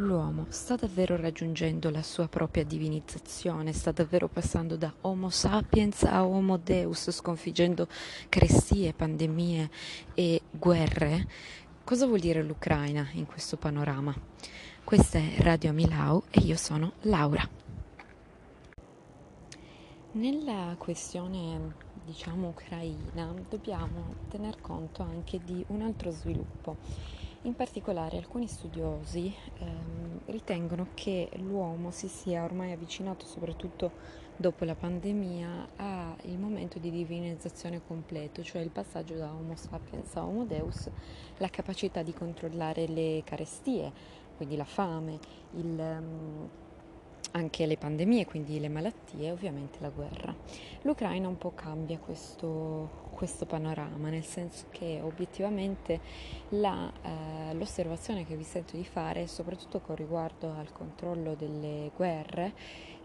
L'uomo sta davvero raggiungendo la sua propria divinizzazione, sta davvero passando da Homo sapiens a Homo Deus, sconfiggendo carestie, pandemie e guerre. Cosa vuol dire l'Ucraina in questo panorama? Questa è Radio Milau e io sono Laura. Nella questione, diciamo, ucraina dobbiamo tener conto anche di un altro sviluppo in particolare alcuni studiosi ehm, ritengono che l'uomo si sia ormai avvicinato, soprattutto dopo la pandemia, al momento di divinizzazione completo, cioè il passaggio da Homo sapiens a Homo Deus, la capacità di controllare le carestie, quindi la fame, il... Um, anche le pandemie, quindi le malattie e ovviamente la guerra. L'Ucraina un po' cambia questo, questo panorama, nel senso che obiettivamente la, eh, l'osservazione che vi sento di fare, soprattutto con riguardo al controllo delle guerre,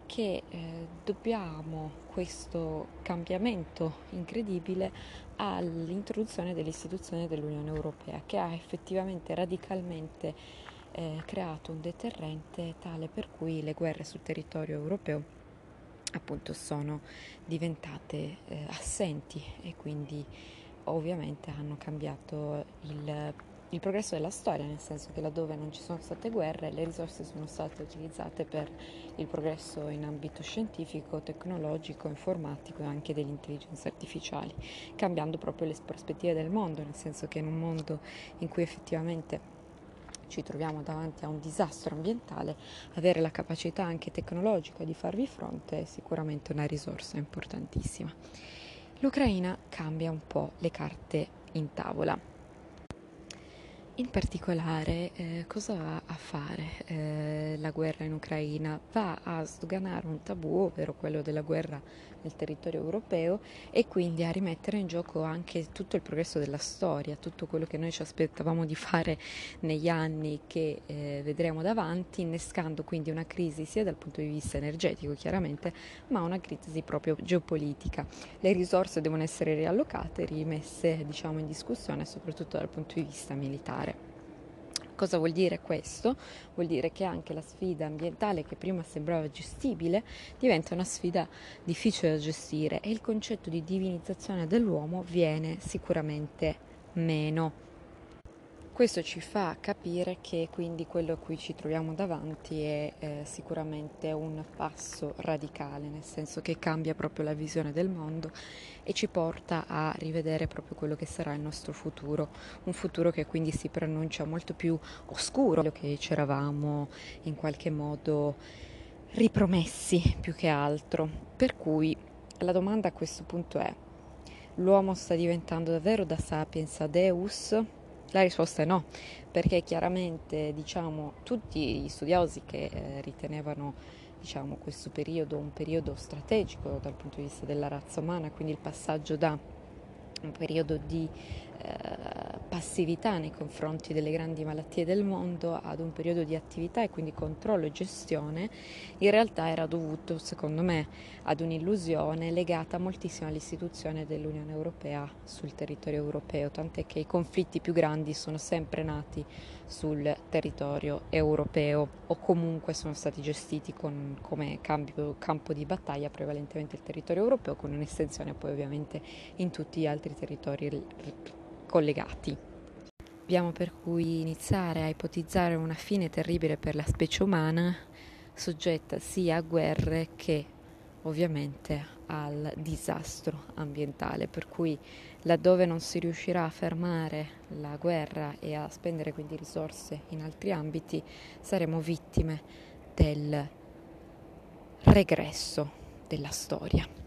che eh, dobbiamo questo cambiamento incredibile all'introduzione dell'istituzione dell'Unione Europea, che ha effettivamente radicalmente eh, creato un deterrente tale per cui le guerre sul territorio europeo appunto sono diventate eh, assenti e quindi ovviamente hanno cambiato il, il, progresso della storia, nel senso che laddove non ci sono state guerre le risorse sono state utilizzate per il progresso in ambito scientifico, tecnologico, informatico e anche delle intelligenze artificiali, cambiando proprio le prospettive del mondo, nel senso che in un mondo in cui effettivamente ci troviamo davanti a un disastro ambientale, avere la capacità anche tecnologica di farvi fronte è sicuramente una risorsa importantissima. L'Ucraina cambia un po' le carte in tavola. In particolare, eh, cosa va a fare eh, la guerra in Ucraina? Va a sdoganare un tabù, ovvero quello della guerra nel territorio europeo, e quindi a rimettere in gioco anche tutto il progresso della storia, tutto quello che noi ci aspettavamo di fare negli anni che eh, vedremo davanti, innescando quindi una crisi sia dal punto di vista energetico, chiaramente, ma una crisi proprio geopolitica. Le risorse devono essere riallocate, rimesse diciamo, in discussione, soprattutto dal punto di vista militare. Cosa vuol dire questo? Vuol dire che anche la sfida ambientale che prima sembrava gestibile diventa una sfida difficile da gestire e il concetto di divinizzazione dell'uomo viene sicuramente meno. Questo ci fa capire che quindi quello a cui ci troviamo davanti è eh, sicuramente un passo radicale, nel senso che cambia proprio la visione del mondo e ci porta a rivedere proprio quello che sarà il nostro futuro, un futuro che quindi si preannuncia molto più oscuro, quello che ci eravamo in qualche modo ripromessi più che altro. Per cui la domanda a questo punto è, l'uomo sta diventando davvero da sapiens a Deus? La risposta è no, perché chiaramente diciamo, tutti gli studiosi che eh, ritenevano diciamo, questo periodo un periodo strategico dal punto di vista della razza umana, quindi il passaggio da un periodo di eh, passività nei confronti delle grandi malattie del mondo ad un periodo di attività e quindi controllo e gestione, in realtà era dovuto, secondo me, ad un'illusione legata moltissimo all'istituzione dell'Unione Europea sul territorio europeo, tant'è che i conflitti più grandi sono sempre nati sul territorio europeo o comunque sono stati gestiti con, come cambio, campo di battaglia prevalentemente il territorio europeo con un'estensione poi ovviamente in tutti gli altri territori collegati. Dobbiamo per cui iniziare a ipotizzare una fine terribile per la specie umana, soggetta sia a guerre che ovviamente al disastro ambientale, per cui laddove non si riuscirà a fermare la guerra e a spendere quindi risorse in altri ambiti, saremo vittime del regresso della storia.